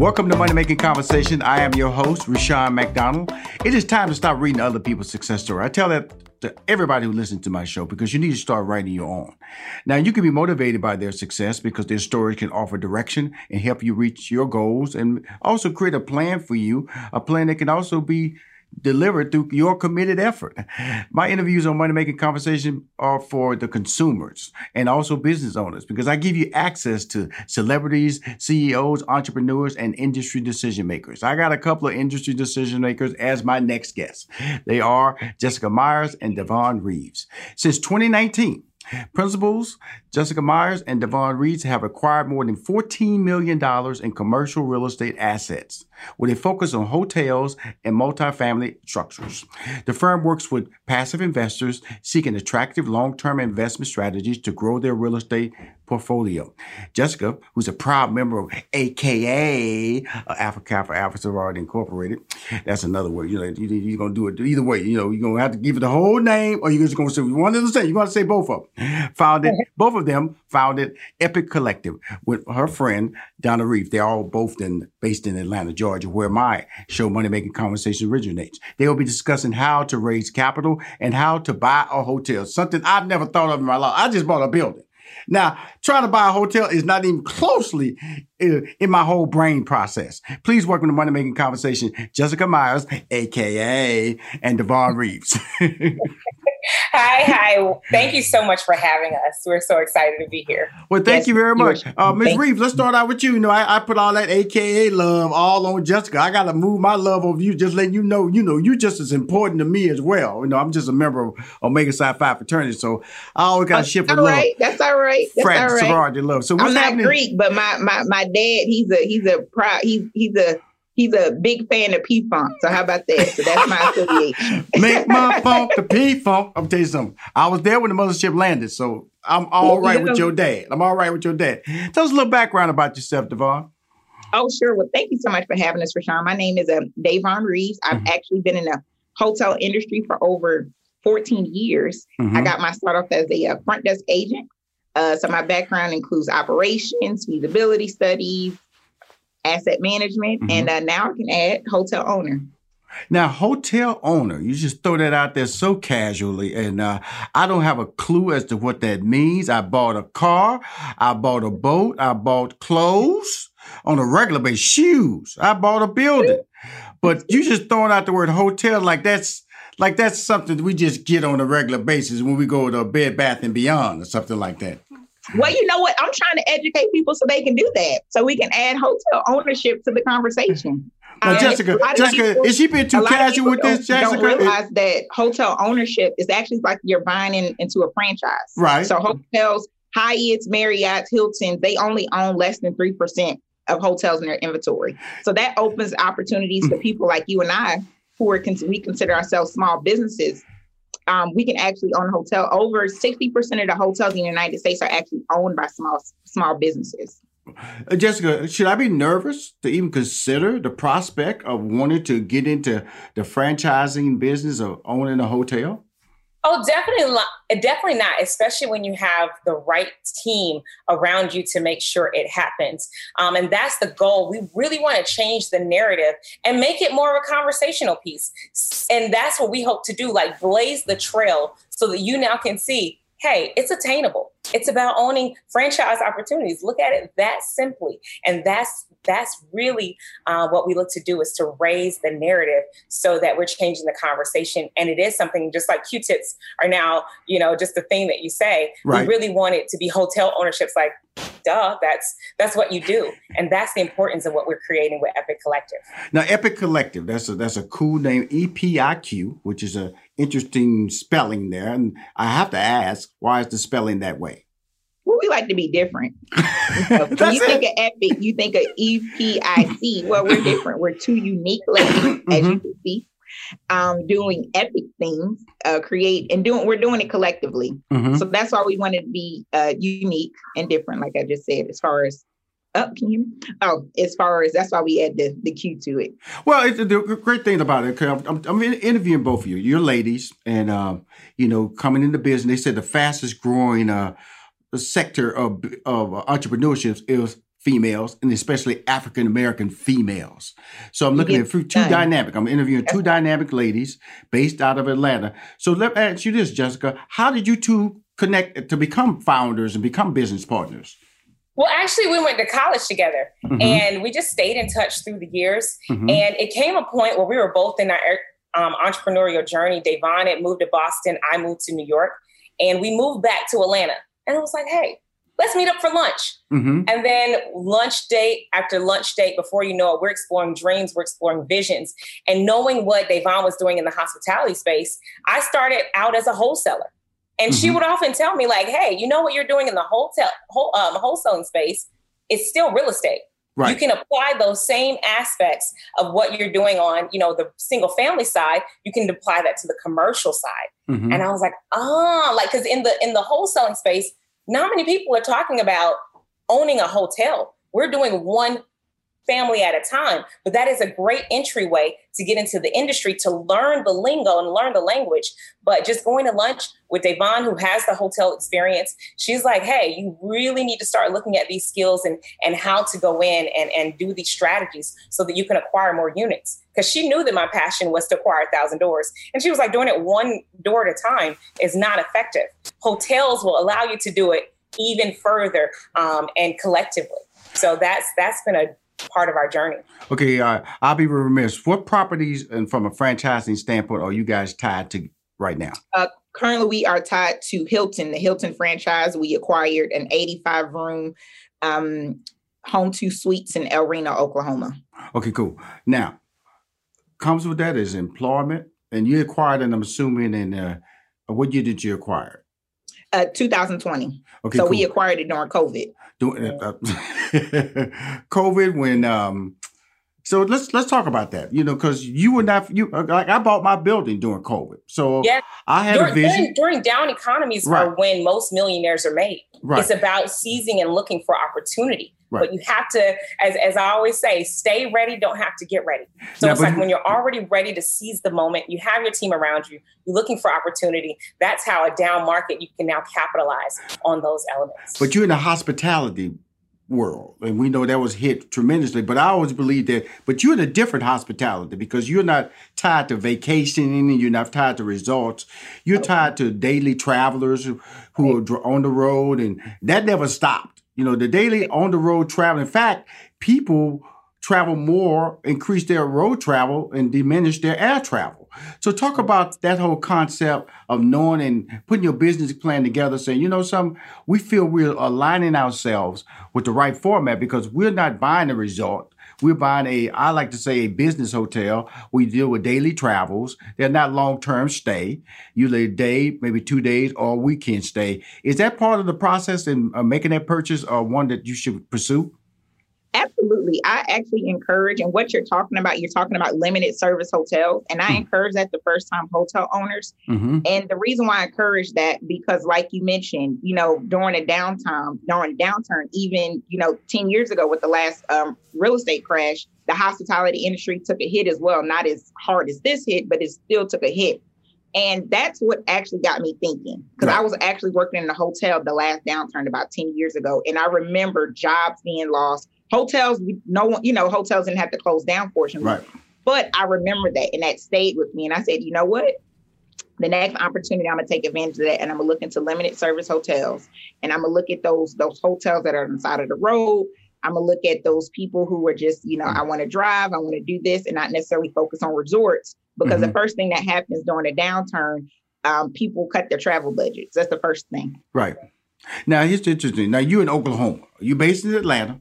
Welcome to Money Making Conversation. I am your host, Rushion McDonald. It is time to stop reading other people's success story. I tell that to everybody who listens to my show because you need to start writing your own. Now, you can be motivated by their success because their stories can offer direction and help you reach your goals and also create a plan for you, a plan that can also be delivered through your committed effort. My interviews on Money Making Conversation are for the consumers and also business owners because I give you access to celebrities, CEOs, entrepreneurs, and industry decision makers. I got a couple of industry decision makers as my next guests. They are Jessica Myers and Davonne Reaves. Since 2019, Principals Jessica Myers and Davonne Reaves have acquired more than $14 million in commercial real estate assets with a focus on hotels and multifamily structures. The firm works with passive investors seeking attractive long-term investment strategies to grow their real estate portfolio. Jessica, who's a proud member of AKA uh, Alpha Kappa Alpha Sorority Incorporated, that's another word. You know, you, are gonna do it either way. You know, you're gonna have to give it the whole name, or you're just gonna say one of the same. You're gonna say both of them. Founded, both of them founded Epiq Collective with her friend Donna Reef. They're all both in based in Atlanta, Georgia, where my show Money Making Conversation originates. They will be discussing how to raise capital and how to buy a hotel. Something I've never thought of in my life. I just bought a building. Now, trying to buy a hotel is not even closely in, my whole brain process. Please welcome to Money Making Conversation, Jessica Myers, aka and Davonne Reaves. hi, hi. Thank you so much for having us. We're so excited to be here. Well, thank yes, you very much. Uh, Ms. Reaves, let's start out with you. You know, I, I, put all that AKA love all on Jessica. I got to move my love over you, just letting you know, you know, you're just as important to me as well. You know, I'm just a member of Omega Psi Phi fraternity, so I always got to ship with love. Right. That's all right. That's Frat, all right. sorority love. So what's I'm not happening? Greek, but my, my, my dad, he's a, he's a proud, he's, he's a, he's a big fan of P Funk. So how about that? So that's my affiliation. Make my funk the P Funk. I'm tell you something. I was there when the mothership landed, so I'm all right with your dad. I'm all right with your dad. Tell us a little background about yourself, Davonne. Oh, sure. Well, thank you so much for having us, Rushion. My name is uh, Davonne Reaves. I've mm-hmm. actually been in the hotel industry for over 14 years. Mm-hmm. I got my start off as a uh, front desk agent. Uh, so my background includes operations, feasibility studies, asset management, mm-hmm. and uh, now I can add hotel owner. Now, hotel owner, you just throw that out there so casually, and uh, I don't have a clue as to what that means. I bought a car, I bought a boat, I bought clothes on a regular basis, shoes, I bought a building. But you just throwing out the word hotel like that's like that's something we just get on a regular basis when we go to a Bed Bath and Beyond or something like that. Well, you know what? I'm trying to educate people so they can do that, so we can add hotel ownership to the conversation. Now, Jessica, Jessica, people, is she being too casual with this, Jessica? Don't realize that hotel ownership is actually like you're buying in, into a franchise. Right. So hotels, Hyatt's, Marriott's, Hilton, they only own less than three percent of hotels in their inventory. So that opens opportunities for mm. people like you and I, who are we consider ourselves small businesses, um, we can actually own a hotel. Over 60% of the hotels in the United States are actually owned by small small businesses. Uh, Jessica, should I be nervous to even consider the prospect of wanting to get into the franchising business of owning a hotel? Oh, definitely, definitely not. Especially when you have the right team around you to make sure it happens. Um, and that's the goal. We really want to change the narrative and make it more of a conversational piece. And that's what we hope to do. Like blaze the trail so that you now can see hey, it's attainable. It's about owning franchise opportunities. Look at it that simply. And that's that's really uh, what we look to do is to raise the narrative so that we're changing the conversation. And it is something just like Q-tips are now, you know, just the thing that you say. Right. We really want it to be hotel ownerships like duh, that's that's what you do. And that's the importance of what we're creating with Epiq Collective. Now Epiq Collective, that's a that's a cool name, E-P-I-Q, which is a interesting spelling there. And I have to ask, why is the spelling that way? Well, we like to be different. when you think of epic, you think of E P I C. Well, we're different. We're two unique ladies, mm-hmm. as you can see. Um, doing epic things, uh, create and doing. We're doing it collectively, mm-hmm. so that's why we wanted to be uh, unique and different. Like I just said, as far as up, can you? Oh, as far as that's why we add the the Q to it. Well, it's, the great thing about it, I'm, I'm, I'm, interviewing both of you. You're ladies, and um, you know, coming into business, they said the fastest growing uh, sector of of entrepreneurship is females and especially African American females. So I'm looking at two done. dynamic. I'm interviewing two dynamic ladies based out of Atlanta. So let me ask you this, Jessica. How did you two connect to become founders and become business partners? Well, actually, we went to college together mm-hmm. and we just stayed in touch through the years. Mm-hmm. And it came a point where we were both in our um, entrepreneurial journey. Davonne had moved to Boston, I moved to New York, and we moved back to Atlanta. And I was like, hey, let's meet up for lunch. Mm-hmm. And then lunch date after lunch date, before you know it, we're exploring dreams, we're exploring visions. And knowing what Davonne was doing in the hospitality space, I started out as a wholesaler. And mm-hmm. she would often tell me, like, hey, you know what you're doing in the hotel whole, um, wholesaling space? It's still real estate. Right. You can apply those same aspects of what you're doing on, you know, the single family side. You can apply that to the commercial side. Mm-hmm. And I was like, ah, like because in the in the wholesaling space, not many people are talking about owning a hotel. We're doing one family at a time, but that is a great entryway to get into the industry to learn the lingo and learn the language. But just going to lunch with Davonne, who has the hotel experience, she's like, hey, you really need to start looking at these skills and, and how to go in and, and do these strategies so that you can acquire more units. Because she knew that my passion was to acquire a thousand doors. And she was like, doing it one door at a time is not effective. Hotels will allow you to do it even further um, and collectively. So that's that's been a part of our journey. Okay, uh, I'll be remiss. What properties and from a franchising standpoint are you guys tied to right now? Uh, currently, we are tied to Hilton, the Hilton franchise. We acquired an 85 room um, Home2 Suites in El Reno, Oklahoma. Okay, cool. Now, comes with that is employment, and you acquired, and I'm assuming, in uh, what year did you acquire? Uh, 2020. Okay, so cool. we acquired it during COVID. During uh, COVID, when um, so let's let's talk about that. You know, because you were not you uh, like I bought my building during COVID, so yeah, I had during, a vision. During, during down economies right. are when most millionaires are made. Right. It's about seizing and looking for opportunity. Right. But you have to, as, as I always say, stay ready, don't have to get ready. So now, it's like when you're already ready to seize the moment, you have your team around you, you're looking for opportunity. That's how a down market, you can now capitalize on those elements. But you're in the hospitality world. And we know that was hit tremendously. But I always believe that, but you're in a different hospitality because you're not tied to vacationing and you're not tied to results. You're tied to daily travelers who, who are on the road, and that never stopped. You know, the daily on the road travel. In fact, people travel more, increase their road travel, and diminish their air travel. So, talk about that whole concept of knowing and putting your business plan together, saying, you know, some we feel we're aligning ourselves with the right format because we're not buying the resort. We're buying a, I like to say, a business hotel. We deal with daily travels. They're not long term stay, usually a day, maybe two days, or weekend stay. Is that part of the process in uh, making that purchase or one that you should pursue? Absolutely. I actually encourage, and what you're talking about, you're talking about limited service hotels. And I mm-hmm. encourage that the first time hotel owners. Mm-hmm. And the reason why I encourage that, because like you mentioned, you know, during a downtime, during a downturn, even, you know, 10 years ago with the last um, real estate crash, the hospitality industry took a hit as well. Not as hard as this hit, but it still took a hit. And that's what actually got me thinking because right. I was actually working in a hotel the last downturn about 10 years ago. And I remember jobs being lost, hotels, no one, you know, hotels didn't have to close down, fortunately. Right. But I remember that and that stayed with me. And I said, you know what? The next opportunity, I'm gonna take advantage of that and I'm gonna look into limited service hotels. And I'm gonna look at those those hotels that are on the side of the road. I'm gonna look at those people who are just, you know, I want to drive, I want to do this, and not necessarily focus on resorts. Because mm-hmm. the first thing that happens during a downturn, um, people cut their travel budgets. That's the first thing. Right. Now here's interesting. Now you're in Oklahoma. You're based in Atlanta.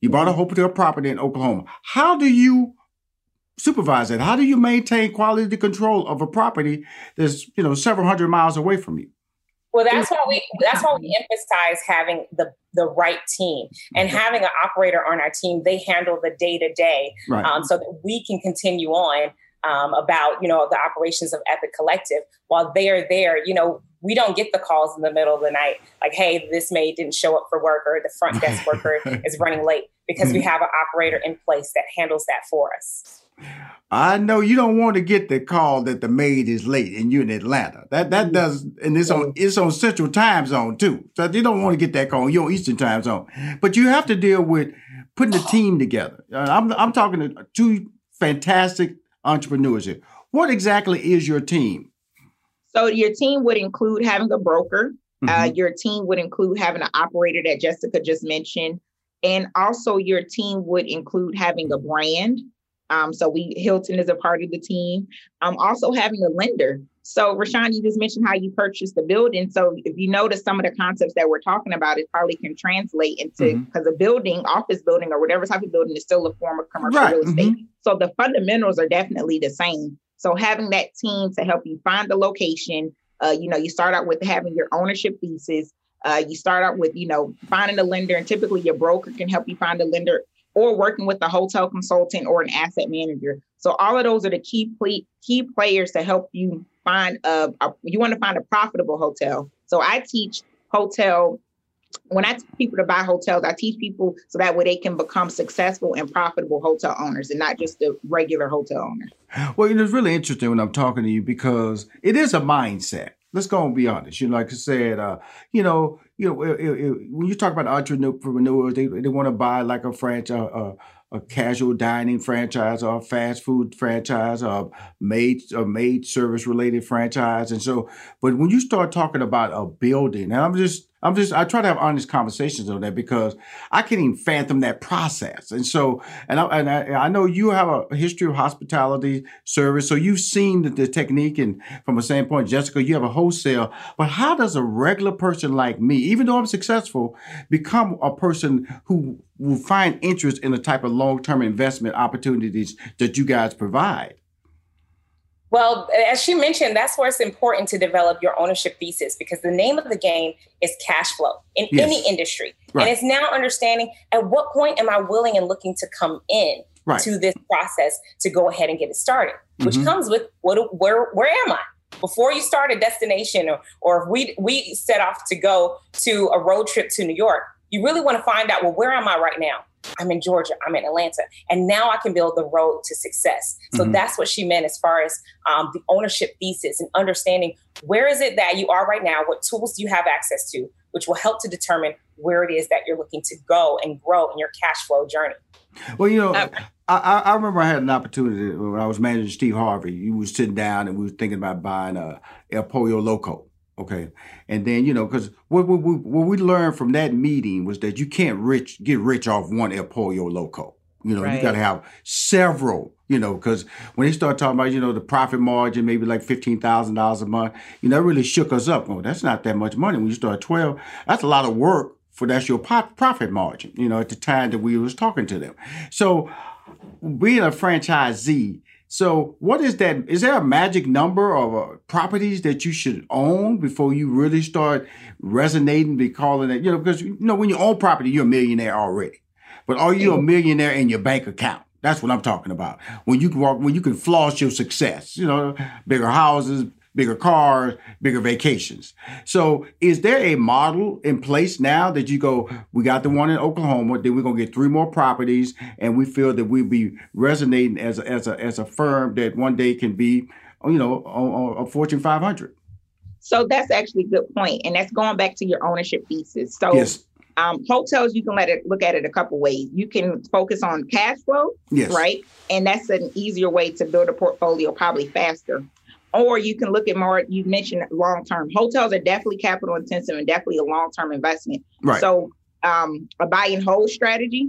You bought a hotel property in Oklahoma. How do you supervise it? How do you maintain quality control of a property that's you know several hundred miles away from you? Well, that's why we that's why we emphasize having the the right team and having an operator on our team. They handle the day to day, so that we can continue on um, about you know the operations of Epiq Collective. While they are there, you know we don't get the calls in the middle of the night like, "Hey, this maid didn't show up for work," or the front desk worker is running late because we have an operator in place that handles that for us. I know you don't want to get the call that the maid is late and you're in Atlanta. That that mm-hmm. does, and it's on it's on Central Time Zone too. So you don't want to get that call. You're on Eastern Time Zone, but you have to deal with putting a team together. Uh, I'm I'm talking to two fantastic entrepreneurs here. What exactly is your team? So your team would include having a broker. Uh, mm-hmm. Uh, your team would include having an operator that Jessica just mentioned, and also your team would include having a brand. Um, so we Hilton is a part of the team. Um, also having a lender. So Rushion, you just mentioned how you purchased the building. So if you notice some of the concepts that we're talking about, it probably can translate into because mm-hmm. a building, office building, or whatever type of building is still a form of commercial right. real estate. Mm-hmm. So the fundamentals are definitely the same. So having that team to help you find the location, uh, you know, you start out with having your ownership thesis. Uh, you start out with, you know, finding a lender, and typically your broker can help you find a lender or working with a hotel consultant or an asset manager. So all of those are the key key players to help you find a, a you want to find a profitable hotel. So I teach hotel when I teach people to buy hotels, I teach people so that way they can become successful and profitable hotel owners and not just the regular hotel owner. Well, it's really interesting when I'm talking to you because it is a mindset. Let's go and be honest. You know, like I said, uh, you know, you know, it, it, when you talk about entrepreneurs, they they want to buy like a franchise, uh, a casual dining franchise or a fast food franchise or maid a maid service related franchise, and so. But when you start talking about a building, and I'm just I'm just I try to have honest conversations on that because I can't even fathom that process. And so, and I, and I, I know you have a history of hospitality service, so you've seen the, the, technique. And from a standpoint, Jessica, you have a wholesale. But how does a regular person like me, even though I'm successful, become a person who will find interest in the type of long term investment opportunities that you guys provide? Well, as she mentioned, that's where it's important to develop your ownership thesis because the name of the game is cash flow in yes. any industry. Right. And it's now understanding at what point am I willing and looking to come in right. to this process to go ahead and get it started, which mm-hmm. comes with what where where am I? Before you start a destination or or if we we set off to go to a road trip to New York, you really want to find out well where am I right now? I'm in Georgia, I'm in Atlanta, and now I can build the road to success. So mm-hmm. that's what she meant as far as um, the ownership thesis and understanding where is it that you are right now, what tools do you have access to, which will help to determine where it is that you're looking to go and grow in your cash flow journey. Well, you know, uh, I, I remember I had an opportunity when I was managing Steve Harvey. You was sitting down and we were thinking about buying a El Pollo Loco. Okay, and then you know because what, what, what we learned from that meeting was that you can't rich get rich off one El Pollo Loco. You know, right. you got to have several. You know, because when they start talking about you know the profit margin, maybe like fifteen thousand dollars a month, you know, that really shook us up. Oh, that's not that much money. When you start twelve, that's a lot of work for that's your profit margin. You know, at the time that we was talking to them. So, being a franchisee so, what is that? Is there a magic number of uh, properties that you should own before you really start resonating, be calling it? You know, because you know when you own property, you're a millionaire already. But are you a millionaire in your bank account? That's what I'm talking about. When you can walk, when you can floss your success, you know, bigger houses, bigger cars, bigger vacations. So is there a model in place now that you go, we got the one in Oklahoma, then we're gonna get three more properties, and we feel that we'll be resonating as a, as a as a firm that one day can be, you know, a, a Fortune 500. So that's actually a good point, and that's going back to your ownership thesis. So. Yes. Um, hotels, you can let it look at it a couple ways. You can focus on cash flow, yes. right? And that's an easier way to build a portfolio probably faster or you can look at more you mentioned long term hotels are definitely capital intensive and definitely a long term investment right. so um, a buy and hold strategy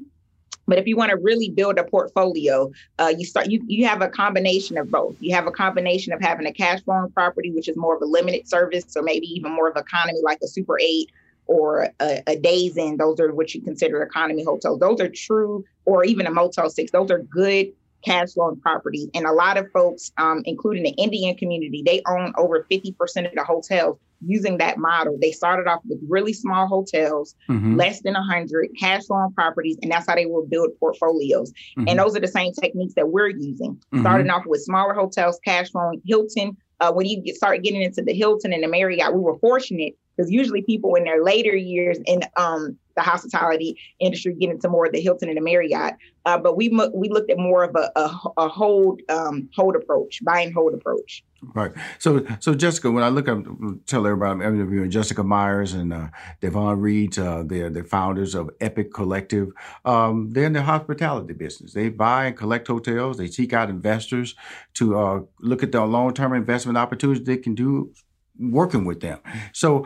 but if you want to really build a portfolio, uh, you start you you have a combination of both. You have a combination of having a cash flowing property, which is more of a limited service, or maybe even more of economy, like a Super Eight or a, a Days Inn. Those are what you consider economy hotels. Those are true, or even a Motel Six. Those are good cash flowing properties. And a lot of folks, um, including the Indian community, they own over 50% of the hotels using that model. They started off with really small hotels, mm-hmm. less than 100 cash flowing properties, and that's how they will build portfolios. Mm-hmm. And those are the same techniques that we're using. Mm-hmm. Starting off with smaller hotels, cash flowing, Hilton. Uh, when you get, start getting into the Hilton and the Marriott, we were fortunate because usually people in their later years in um, the hospitality industry get into more of the Hilton and the Marriott. Uh, but we we looked at more of a, a, a hold um, hold approach, buy and hold approach. Right. So, so Jessica, when I look up, tell everybody I'm interviewing Jessica Myers and uh, Davonne Reed. Uh, they're the founders of Epiq Collective. Um, they're in the hospitality business. They buy and collect hotels. They seek out investors to uh, look at the long-term investment opportunities they can do working with them. So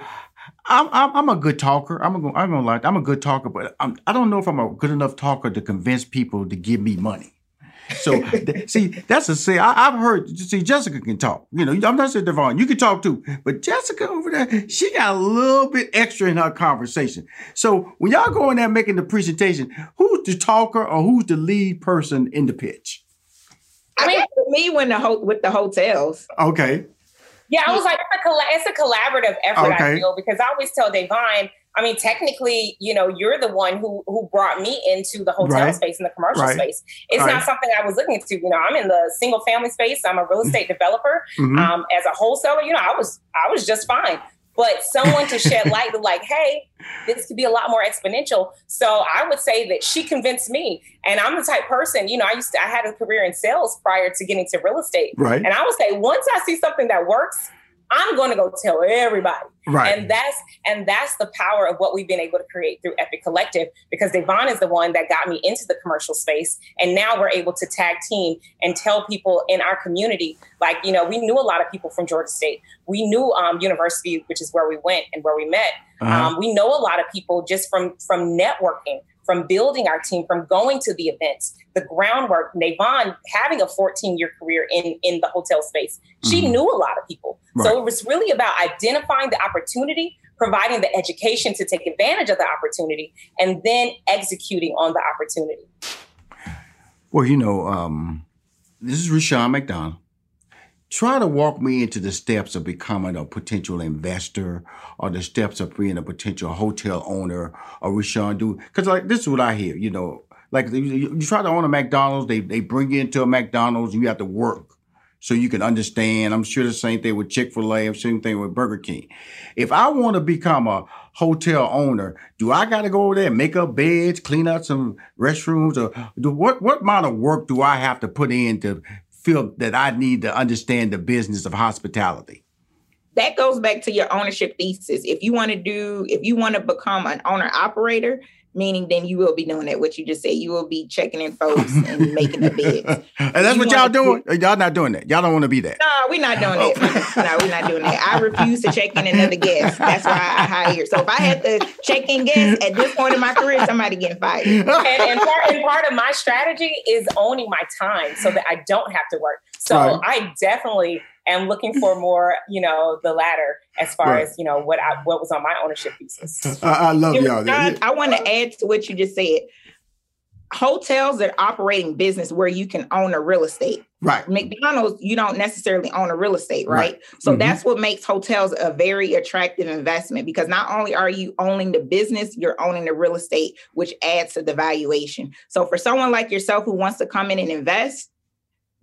I'm, I'm, I'm a good talker. I'm gonna I'm gonna lie. I'm a good talker, but I'm, I don't know if I'm a good enough talker to convince people to give me money. So see, that's a say. I, have heard. See, Jessica can talk. You know, I'm not saying Davonne. You can talk too, but Jessica over there, she got a little bit extra in her conversation. So when y'all go in there making the presentation, who's the talker or who's the lead person in the pitch? I mean, me when the ho- with the hotels. Okay. Yeah, I was like, it's a, it's a collaborative effort. Okay. I feel because I always tell Davonne, I mean, technically, you know, you're the one who who brought me into the hotel right. space and the commercial right. space. It's right. not something I was looking to. You know, I'm in the single family space. I'm a real estate developer. Mm-hmm. Um, as a wholesaler, you know, I was I was just fine but someone to shed light to like, hey, this could be a lot more exponential. So I would say that she convinced me. And I'm the type person, you know, I used to I had a career in sales prior to getting to real estate. Right. And I would say once I see something that works, I'm going to go tell everybody. Right. And that's and that's the power of what we've been able to create through Epiq Collective because Davonne is the one that got me into the commercial space. And now we're able to tag team and tell people in our community, like, you know, we knew a lot of people from Georgia State. We knew um, University, which is where we went and where we met. Uh-huh. Um, we know a lot of people just from from networking from building our team, from going to the events, the groundwork. Davonne having a 14 year career in, in the hotel space, she mm-hmm. knew a lot of people. Right. So it was really about identifying the opportunity, providing the education to take advantage of the opportunity, and then executing on the opportunity. Well, you know, um, this is Rushion McDonald try to walk me into the steps of becoming a potential investor or the steps of being a potential hotel owner or Rushion do because like this is what I hear, you know, like you, try to own a McDonald's, they they bring you into a McDonald's, you have to work so you can understand. I'm sure the same thing with Chick Fil A, same thing with Burger King. If I want to become a hotel owner, do I got to go over there make up beds, clean out some restrooms, or do what what amount of work do I have to put in to feel that I need to understand the business of hospitality? That goes back to your ownership thesis. If you want to do, if you want to become an owner operator, meaning then you will be doing that. What you just said, you will be checking in folks and making the bids. and that's what y'all doing. y'all not doing that. Y'all don't want to be that. No, we're not doing oh. that. no, we're not doing that. I refuse to check in another guest. That's why I hire. So if I had to check in guests at this point in my career, somebody getting fired. And, and, part, and part of my strategy is owning my time so that I don't have to work. So right. I definitely am looking for more, you know, the latter as far right. as you know what I what was on my ownership thesis. I, I love y'all. I, I want to add to what you just said. Hotels are operating business where you can own a real estate. Right. McDonald's, you don't necessarily own a real estate, right? right. So mm-hmm. that's what makes hotels a very attractive investment because not only are you owning the business, you're owning the real estate, which adds to the valuation. So for someone like yourself who wants to come in and invest,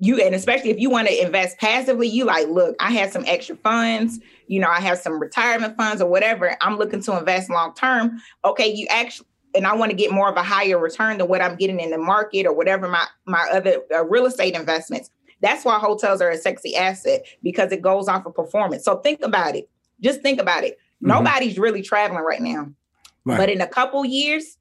you and especially if you want to invest passively, you like, look, I have some extra funds, you know, I have some retirement funds or whatever. I'm looking to invest long term. Okay, you actually and I want to get more of a higher return than what I'm getting in the market or whatever my my other uh, real estate investments. That's why hotels are a sexy asset because it goes off of performance. So think about it. Just think about it. Mm-hmm. Nobody's really traveling right now. Right. But in a couple years,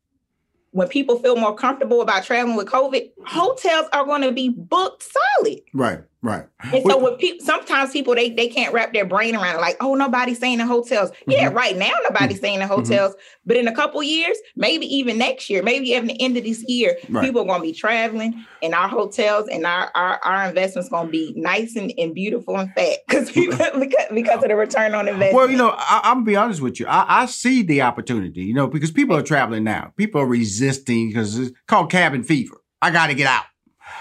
when people feel more comfortable about traveling with COVID, hotels are going to be booked solid. Right. Right. And so when people sometimes people they they can't wrap their brain around it, like, oh, nobody's staying in hotels. Mm-hmm. Yeah, right now nobody's mm-hmm. staying in hotels. Mm-hmm. But in a couple years, maybe even next year, maybe even the end of this year, right. people are gonna be traveling and our hotels and our our, our investments gonna be nice and, and beautiful and fat because because, because of the return on investment. Well, you know, I, am gonna be honest with you. I, I see the opportunity, you know, because people are traveling now. People are resisting because it's called cabin fever. I gotta get out.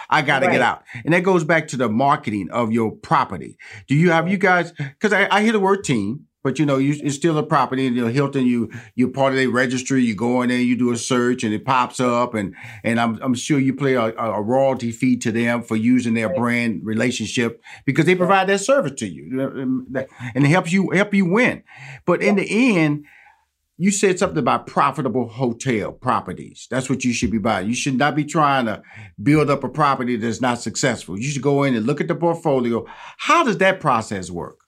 I got to right. get out. And that goes back to the marketing of your property. Do you have you guys? Because I, I hear the word team but you know, you, it's still a property. You know, Hilton, you you're part of the registry. You go in there, you do a search, and it pops up, and and I'm I'm sure you play a, a royalty fee to them for using their brand relationship because they provide that service to you, and it helps you help you win. But in the end, you said something about profitable hotel properties. That's what you should be buying. You should not be trying to build up a property that's not successful. You should go in and look at the portfolio. How does that process work?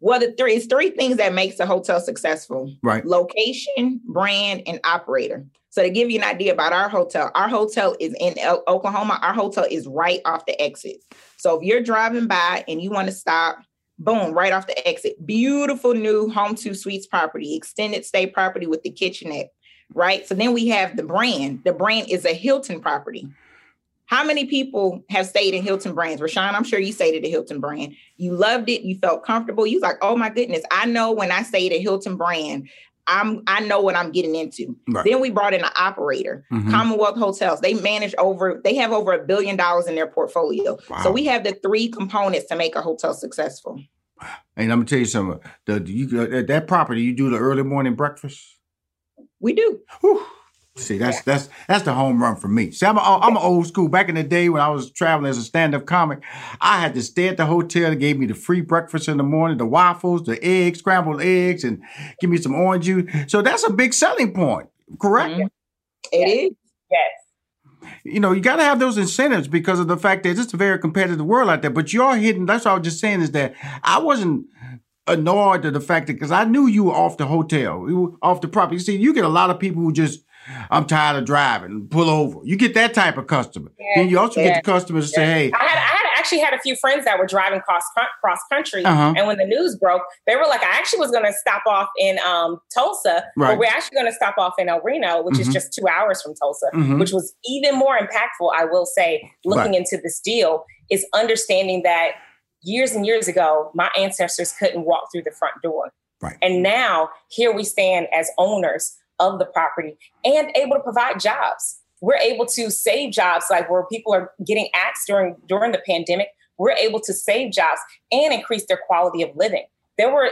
Well, the three it's three things that makes a hotel successful. Right. Location, brand, and operator. So to give you an idea about our hotel, our hotel is in Oklahoma. Our hotel is right off the exit. So if you're driving by and you want to stop, boom, right off the exit. Beautiful new Home2 Suites property, extended stay property with the kitchenette. Right. So then we have the brand. The brand is a Hilton property. How many people have stayed in Hilton brands? Rushion, I'm sure you stayed at the Hilton brand. You loved it. You felt comfortable. You was like, oh my goodness, I know when I stayed at Hilton brand, I'm I know what I'm getting into. Right. Then we brought in an operator, mm-hmm. Commonwealth Hotels. They manage over, they have over a billion dollars in their portfolio. Wow. So we have the three components to make a hotel successful. And I'm gonna tell you something. The you uh, that property, you do the early morning breakfast. We do. Whew. See, that's yeah. that's that's the home run for me. See, I'm a, I'm an old school. Back in the day when I was traveling as a stand up comic, I had to stay at the hotel. They gave me the free breakfast in the morning, the waffles, the eggs, scrambled eggs, and give me some orange juice. So that's a big selling point, correct? Mm-hmm. It is. Yes. You know, you got to have those incentives because of the fact that it's a very competitive world out there. But you're hidden. That's what I was just saying is that I wasn't annoyed at the fact that because I knew you were off the hotel, you were off the property. See, you get a lot of people who just I'm tired of driving. Pull over. You get that type of customer. Yeah, then you also yeah, get the customers yeah. say, "Hey." I had, I had actually had a few friends that were driving cross cross country, uh-huh. and when the news broke, they were like, "I actually was going to stop off in um, Tulsa, right. but we're actually going to stop off in El Reno, which mm-hmm. is just two hours from Tulsa, mm-hmm. which was even more impactful. I will say, looking right. into this deal, is understanding that years and years ago, my ancestors couldn't walk through the front door. Right. And now here we stand as owners of the property and able to provide jobs. We're able to save jobs like where people are getting axed during during the pandemic. We're able to save jobs and increase their quality of living. There were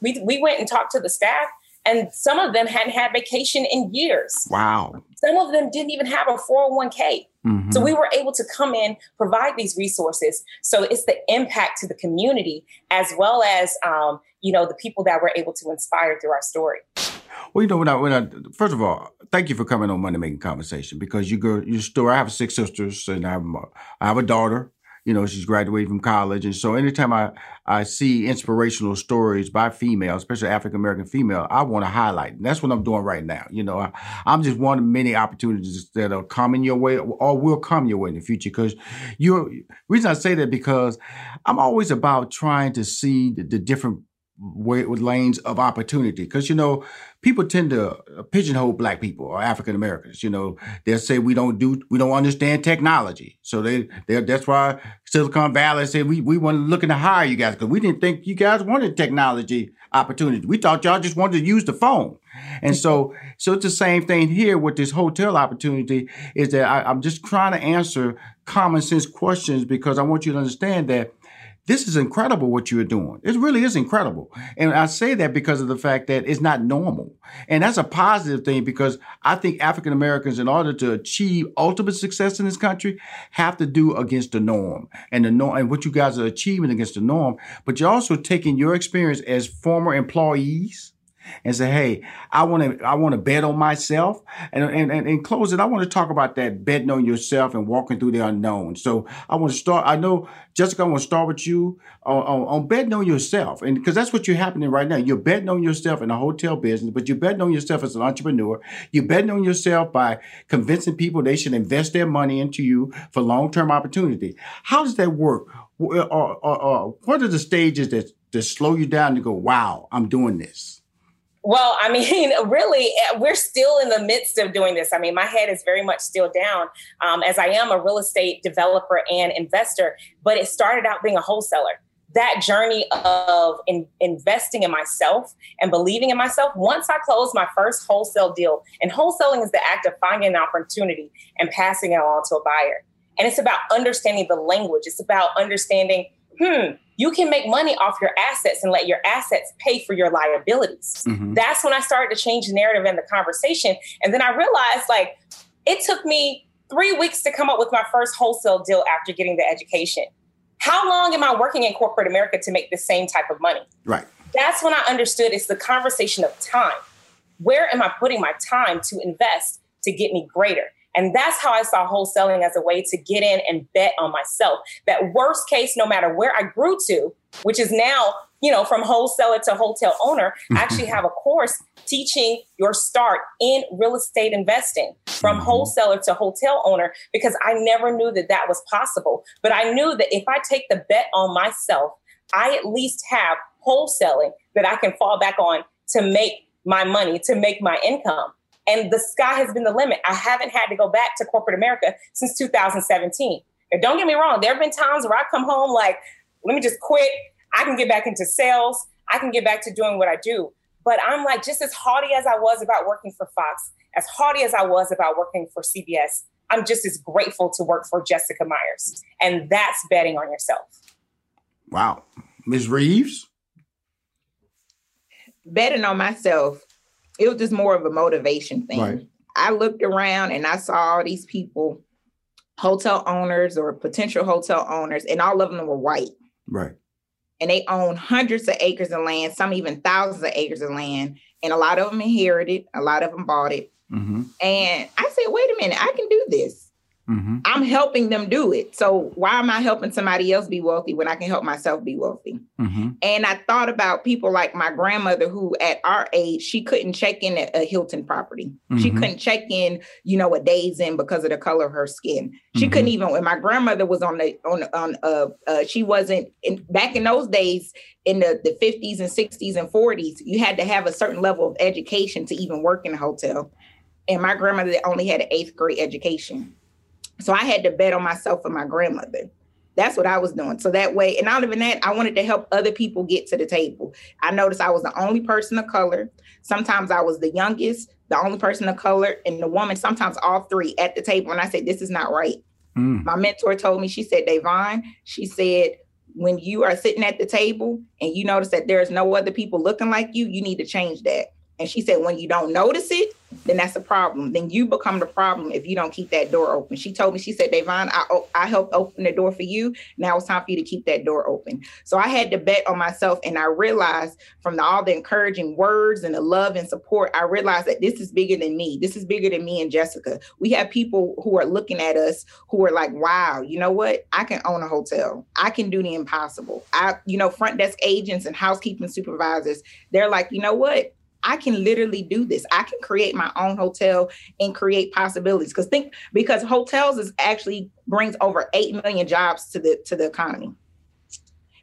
we we went and talked to the staff and some of them hadn't had vacation in years. Wow. Some of them didn't even have a 401k. Mm-hmm. So we were able to come in, provide these resources. So it's the impact to the community as well as, um, you know, the people that we're able to inspire through our story. Well, you know, when I, when I, first of all, thank you for coming on Money Making Conversation because you go, your story. I have six sisters and I have, I have a daughter. You know, she's graduated from college, and so anytime I I see inspirational stories by females, especially African American female, I want to highlight. And that's what I'm doing right now. You know, I, am just one of many opportunities that are coming your way or will come your way in the future. Because you're reason I say that because I'm always about trying to see the, the different way with lanes of opportunity because you know people tend to pigeonhole black people or African Americans. You know, they'll say we don't do, we don't understand technology. So they, they that's why Silicon Valley said we we weren't looking to hire you guys because we didn't think you guys wanted technology opportunity. We thought y'all just wanted to use the phone. And so, so it's the same thing here with this hotel opportunity. Is that I, I'm just trying to answer common sense questions because I want you to understand that this is incredible what you're doing. It really is incredible. And I say that because of the fact that it's not normal. And that's a positive thing because I think African Americans, in order to achieve ultimate success in this country, have to do against the norm and the norm and what you guys are achieving against the norm. But you're also taking your experience as former employees and say, hey, I want to I want to bet on myself. And, and, and in closing, I want to talk about that betting on yourself and walking through the unknown. So I want to start, I know, Jessica, I want to start with you on, on, on betting on yourself. And because that's what you're happening right now. You're betting on yourself in the hotel business, but you're betting on yourself as an entrepreneur. You're betting on yourself by convincing people they should invest their money into you for long-term opportunity. How does that work? Or, or, or, what are the stages that, that slow you down to go, wow, I'm doing this? Well, I mean, really, eh, we're still in the midst of doing this. I mean, my head is very much still down um, as I am a real estate developer and investor, but it started out being a wholesaler. that journey of in, investing in myself and believing in myself once i closed my first wholesale deal and wholesaling is the act of finding an opportunity and passing it on to a buyer and it's about understanding the language it's about understanding hmm you can make money off your assets and let your assets pay for your liabilities mm-hmm. that's when i started to change the narrative and the conversation and then i realized like it took me three weeks to come up with my first wholesale deal after getting the education how long am I working in corporate America to make the same type of money? Right. That's when I understood it's the conversation of time. Where am I putting my time to invest to get me greater? And that's how I saw wholesaling as a way to get in and bet on myself. That worst case, no matter where I grew to, which is now you know, from wholesaler to hotel owner, I actually have a course teaching your start in real estate investing from mm-hmm. wholesaler to hotel owner because I never knew that that was possible. But I knew that if I take the bet on myself, I at least have wholesaling that I can fall back on to make my money, to make my income. And the sky has been the limit. I haven't had to go back to corporate America since 2017. And don't get me wrong, there have been times where I come home like, let me just quit I can get back into sales. I can get back to doing what I do. But I'm like, just as haughty as I was about working for Fox, as haughty as I was about working for CBS, I'm just as grateful to work for Jessica Myers. And that's betting on yourself. Wow. Ms. Reaves? Betting on myself, it was just more of a motivation thing. Right. I looked around and I saw all these people, hotel owners or potential hotel owners, and all of them were white. Right and they own hundreds of acres of land, some even thousands of acres of land. And a lot of them inherited, a lot of them bought it. Mm-hmm. And I said, wait a minute, I can do this. Mm-hmm. I'm helping them do it. So why am I helping somebody else be wealthy when I can help myself be wealthy? Mm-hmm. And I thought about people like my grandmother, who at our age, she couldn't check in at a Hilton property. Mm-hmm. She couldn't check in, you know, a Days Inn because of the color of her skin. She mm-hmm. couldn't even. When my grandmother was on the on on uh, uh she wasn't in, back in those days in the the 50s and 60s and 40s. You had to have a certain level of education to even work in a hotel. And my grandmother only had an eighth grade education. So I had to bet on myself and my grandmother. That's what I was doing. So that way, and not even that, I wanted to help other people get to the table. I noticed I was the only person of color. Sometimes I was the youngest, the only person of color, and the woman, sometimes all three at the table. And I said, This is not right. Mm. My mentor told me, she said, Davonne, she said, when you are sitting at the table and you notice that there's no other people looking like you, you need to change that. And she said, when you don't notice it, then that's a problem. Then you become the problem if you don't keep that door open. She told me, she said, Davonne, I, oh, I helped open the door for you. Now it's time for you to keep that door open. So I had to bet on myself. And I realized from the, all the encouraging words and the love and support, I realized that this is bigger than me. This is bigger than me and Jessica. We have people who are looking at us who are like, wow, you know what? I can own a hotel. I can do the impossible. I, you know, front desk agents and housekeeping supervisors, they're like, you know what? I can literally do this. I can create my own hotel and create possibilities. Because think because hotels is actually brings over eight million jobs to the to the economy.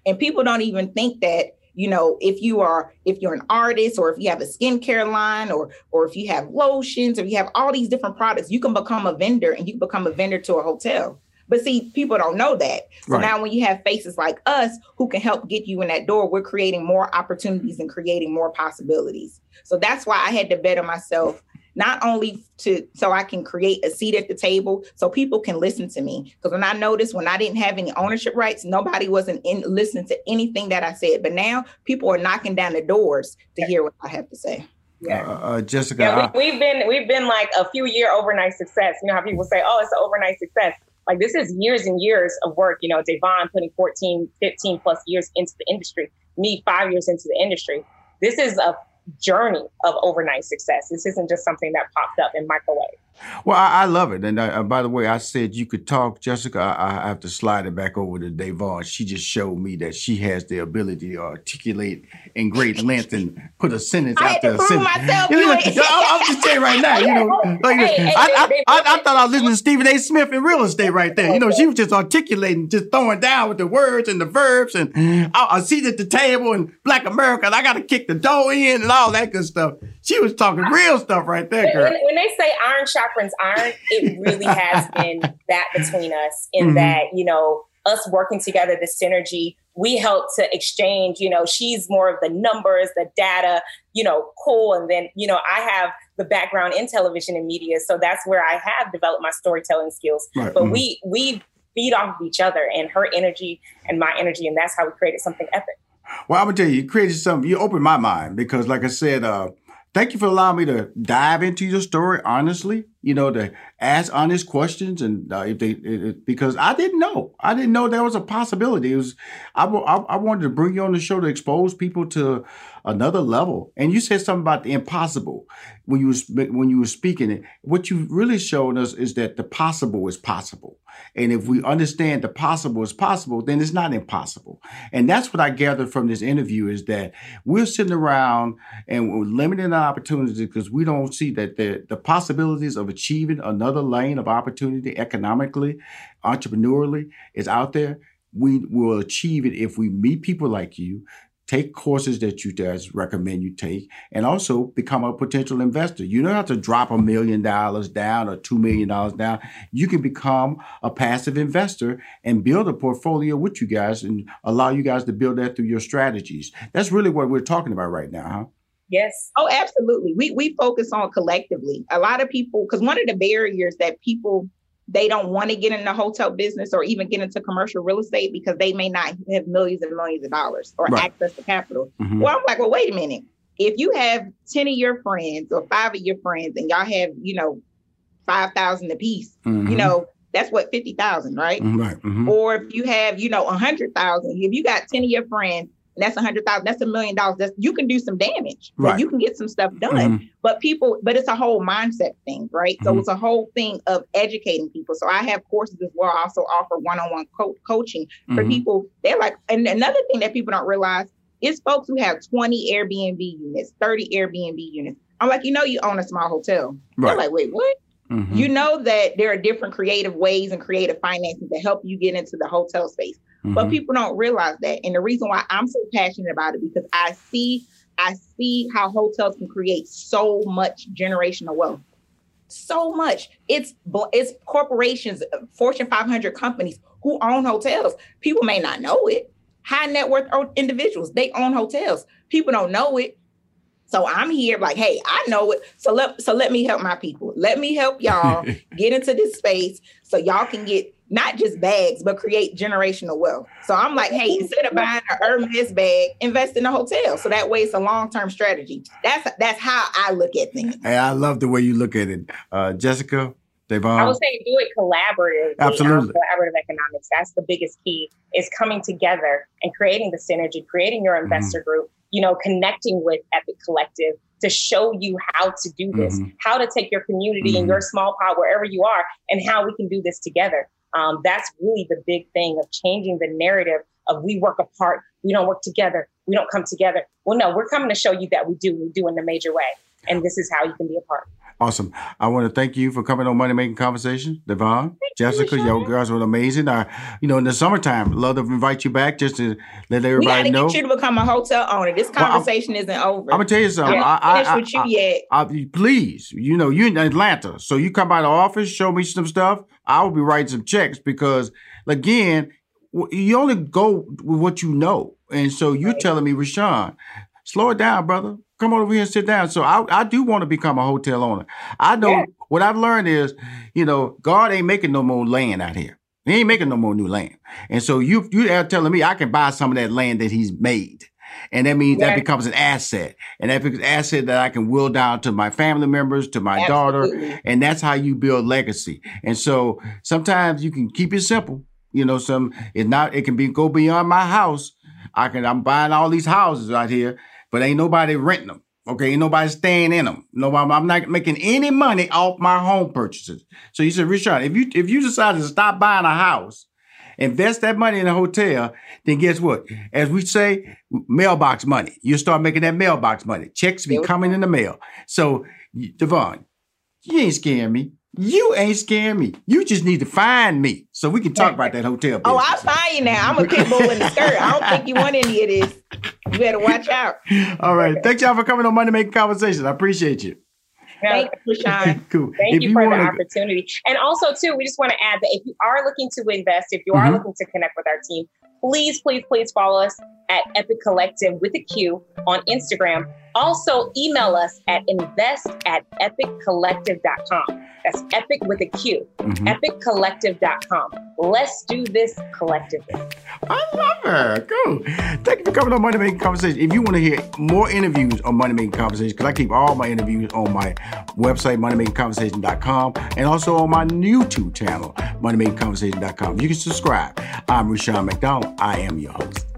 And people don't even think that, you know, if you are if you're an artist or if you have a skincare line or or if you have lotions or you have all these different products, you can become a vendor and you can become a vendor to a hotel. But see, people don't know that. So right. now when you have faces like us who can help get you in that door, we're creating more opportunities and creating more possibilities. So that's why I had to better myself, not only to so I can create a seat at the table so people can listen to me. Because when I noticed when I didn't have any ownership rights, nobody wasn't in listening to anything that I said. But now people are knocking down the doors to hear what I have to say. Yeah. Uh, uh, Jessica, yeah, we, have been we've been like a few year overnight success. You know how people say, "Oh, it's an overnight success." Like this is years and years of work. You know, Davonne putting 14, 15 plus years into the industry, me five years into the industry. This is a journey of overnight success. This isn't just something that popped up in microwave. Well, I, I love it. And uh, by the way, I said you could talk, Jessica. I, I, have to slide it back over to Davonne. She just showed me that she has the ability to articulate in great length and put a sentence I after a sentence. Myself, you know, I, am just saying right now, you know, like hey, hey, I, I, I, thought I was listening to Stephen A. Smith in real estate right there. You know, she was just articulating, just throwing down with the words and the verbs and I, I seat at the table and Black America. And I got to kick the dough in and all that good stuff. She was talking real stuff right there, girl. When, when they say iron sharpens iron, it really has been that between us in mm-hmm. that, you know, us working together, the synergy, we help to exchange, you know, she's more of the numbers, the data, you know, cool. And then, you know, I have the background in television and media. So that's where I have developed my storytelling skills. Right. But mm-hmm. we we feed off of each other and her energy and my energy. And that's how we created something epic. Well, I'm gonna tell you, you created something, you opened my mind because like I said, uh, thank you for allowing me to dive into your story honestly you know, to ask honest questions and uh, if they it, because I didn't know, I didn't know there was a possibility. It was I, I, I wanted to bring you on the show to expose people to another level. And you said something about the impossible when you was when you were speaking it. What you really showed us is that the possible is possible. And if we understand the possible is possible, then it's not impossible. And that's what I gathered from this interview is that we're sitting around and we're limiting our opportunities because we don't see that the, the possibilities of achieving another lane of opportunity economically, entrepreneurially is out there. We will achieve it if we meet people like you, take courses that you guys recommend you take, and also become a potential investor. You don't have to drop a million dollars down or two million dollars down. You can become a passive investor and build a portfolio with you guys and allow you guys to build that through your strategies. That's really what we're talking about right now, huh? Yes. Oh, absolutely. We we focus on collectively. A lot of people, because one of the barriers that people they don't want to get in the hotel business or even get into commercial real estate because they may not have millions and millions of dollars or right. access to capital. Mm-hmm. Well, I'm like, well, wait a minute. If you have 10 of your friends or five of your friends and y'all have, you know, 5,000 a piece, mm-hmm. you know, that's what 50,000, right? Mm-hmm. Right. Mm-hmm. Or if you have, you know, 100,000, if you got 10 of your friends and that's a hundred thousand, that's a million dollars. That's you can do some damage. Right. you can get some stuff done. Mm-hmm. But people, but it's a whole mindset thing, right? Mm-hmm. So it's a whole thing of educating people. So I have courses as well. I also offer one-on-one co- coaching for mm-hmm. people. They're like, and another thing that people don't realize is folks who have 20 Airbnb units, 30 Airbnb units. I'm like, you know, you own a small hotel. Right. They're like, wait, what? Mm-hmm. You know that there are different creative ways and creative financing to help you get into the hotel space. Mm-hmm. But people don't realize that. And the reason why I'm so passionate about it because I see I see how hotels can create so much generational wealth. So much. It's it's corporations, Fortune 500 companies who own hotels. People may not know it. High net worth individuals, they own hotels. People don't know it. So I'm here like, hey, I know it. So let so let me help my people. Let me help y'all get into this space so y'all can get not just bags, but create generational wealth. So I'm like, hey, instead of buying an Hermes bag, invest in a hotel. So that way it's a long-term strategy. That's that's how I look at things. Hey, I love the way you look at it. Uh, Jessica, Davonne. I would say do it collaboratively. Absolutely. collaborative economics. That's the biggest key is coming together and creating the synergy, creating your mm-hmm. investor mm-hmm. group, you know, connecting with Epiq Collective to show you how to do this, mm-hmm. how to take your community mm-hmm. and your small pot wherever you are, and how we can do this together. Um, that's really the big thing of changing the narrative of we work apart, we don't work together, we don't come together. Well, no, we're coming to show you that we do, we do in a major way. And this is how you can be a part. Awesome. I want to thank you for coming on Money Making Conversation, Davonne, Jessica. You, guys were amazing. I, you know, in the summertime, love to invite you back just to let everybody know. we know. We get you to become a hotel owner. This conversation well, isn't over. I'm gonna tell you something. I, I, I, with you I, yet. I, please, you know, you're in Atlanta, so you come by the office, show me some stuff. I will be writing some checks because, again, you only go with what you know. And so you're right. telling me, Rushion, slow it down, brother. Come over here and sit down. So I, I do want to become a hotel owner. I know yeah. what I've learned is, you know, God ain't making no more land out here. He ain't making no more new land. And so you you are telling me I can buy some of that land that he's made. And that means yeah. that becomes an asset. And that becomes an asset that I can will down to my family members, to my Absolutely. daughter. And that's how you build legacy. And so sometimes you can keep it simple. You know, some it's not it can be go beyond my house. I can I'm buying all these houses out here but ain't nobody renting them. Okay, ain't nobody staying in them. Nobody, I'm not making any money off my home purchases. So you said, Richard, if you if you decide to stop buying a house, invest that money in a hotel, then guess what? As we say, mailbox money. You start making that mailbox money. Checks be coming in the mail. So, Davonne, you ain't scaring me. You ain't scaring me. You just need to find me so we can talk about that hotel. Business. Oh, I'll find you now. I'm a pit bull in the skirt. I don't think you want any of this. You better watch out. All right. Thanks y'all for coming on Money Making Conversation. I appreciate you. Thank you, Sean. cool. Thank if you, you for wanna... the opportunity. And also, too, we just want to add that if you are looking to invest, if you are mm-hmm. looking to connect with our team, please, please, please follow us at Epiq Collective with a Q on Instagram. Also, email us at invest at epiqcollective.com. That's Epiq with a Q, mm-hmm. epiqcollective.com. Let's do this collectively. I love her. Cool. Thank you for coming on Money Making Conversation. If you want to hear more interviews on Money Making Conversation, because I keep all my interviews on my website, moneymakingconversation.com, and also on my YouTube channel, moneymakingconversation.com. You can subscribe. I'm Rushion McDonald. I am your host.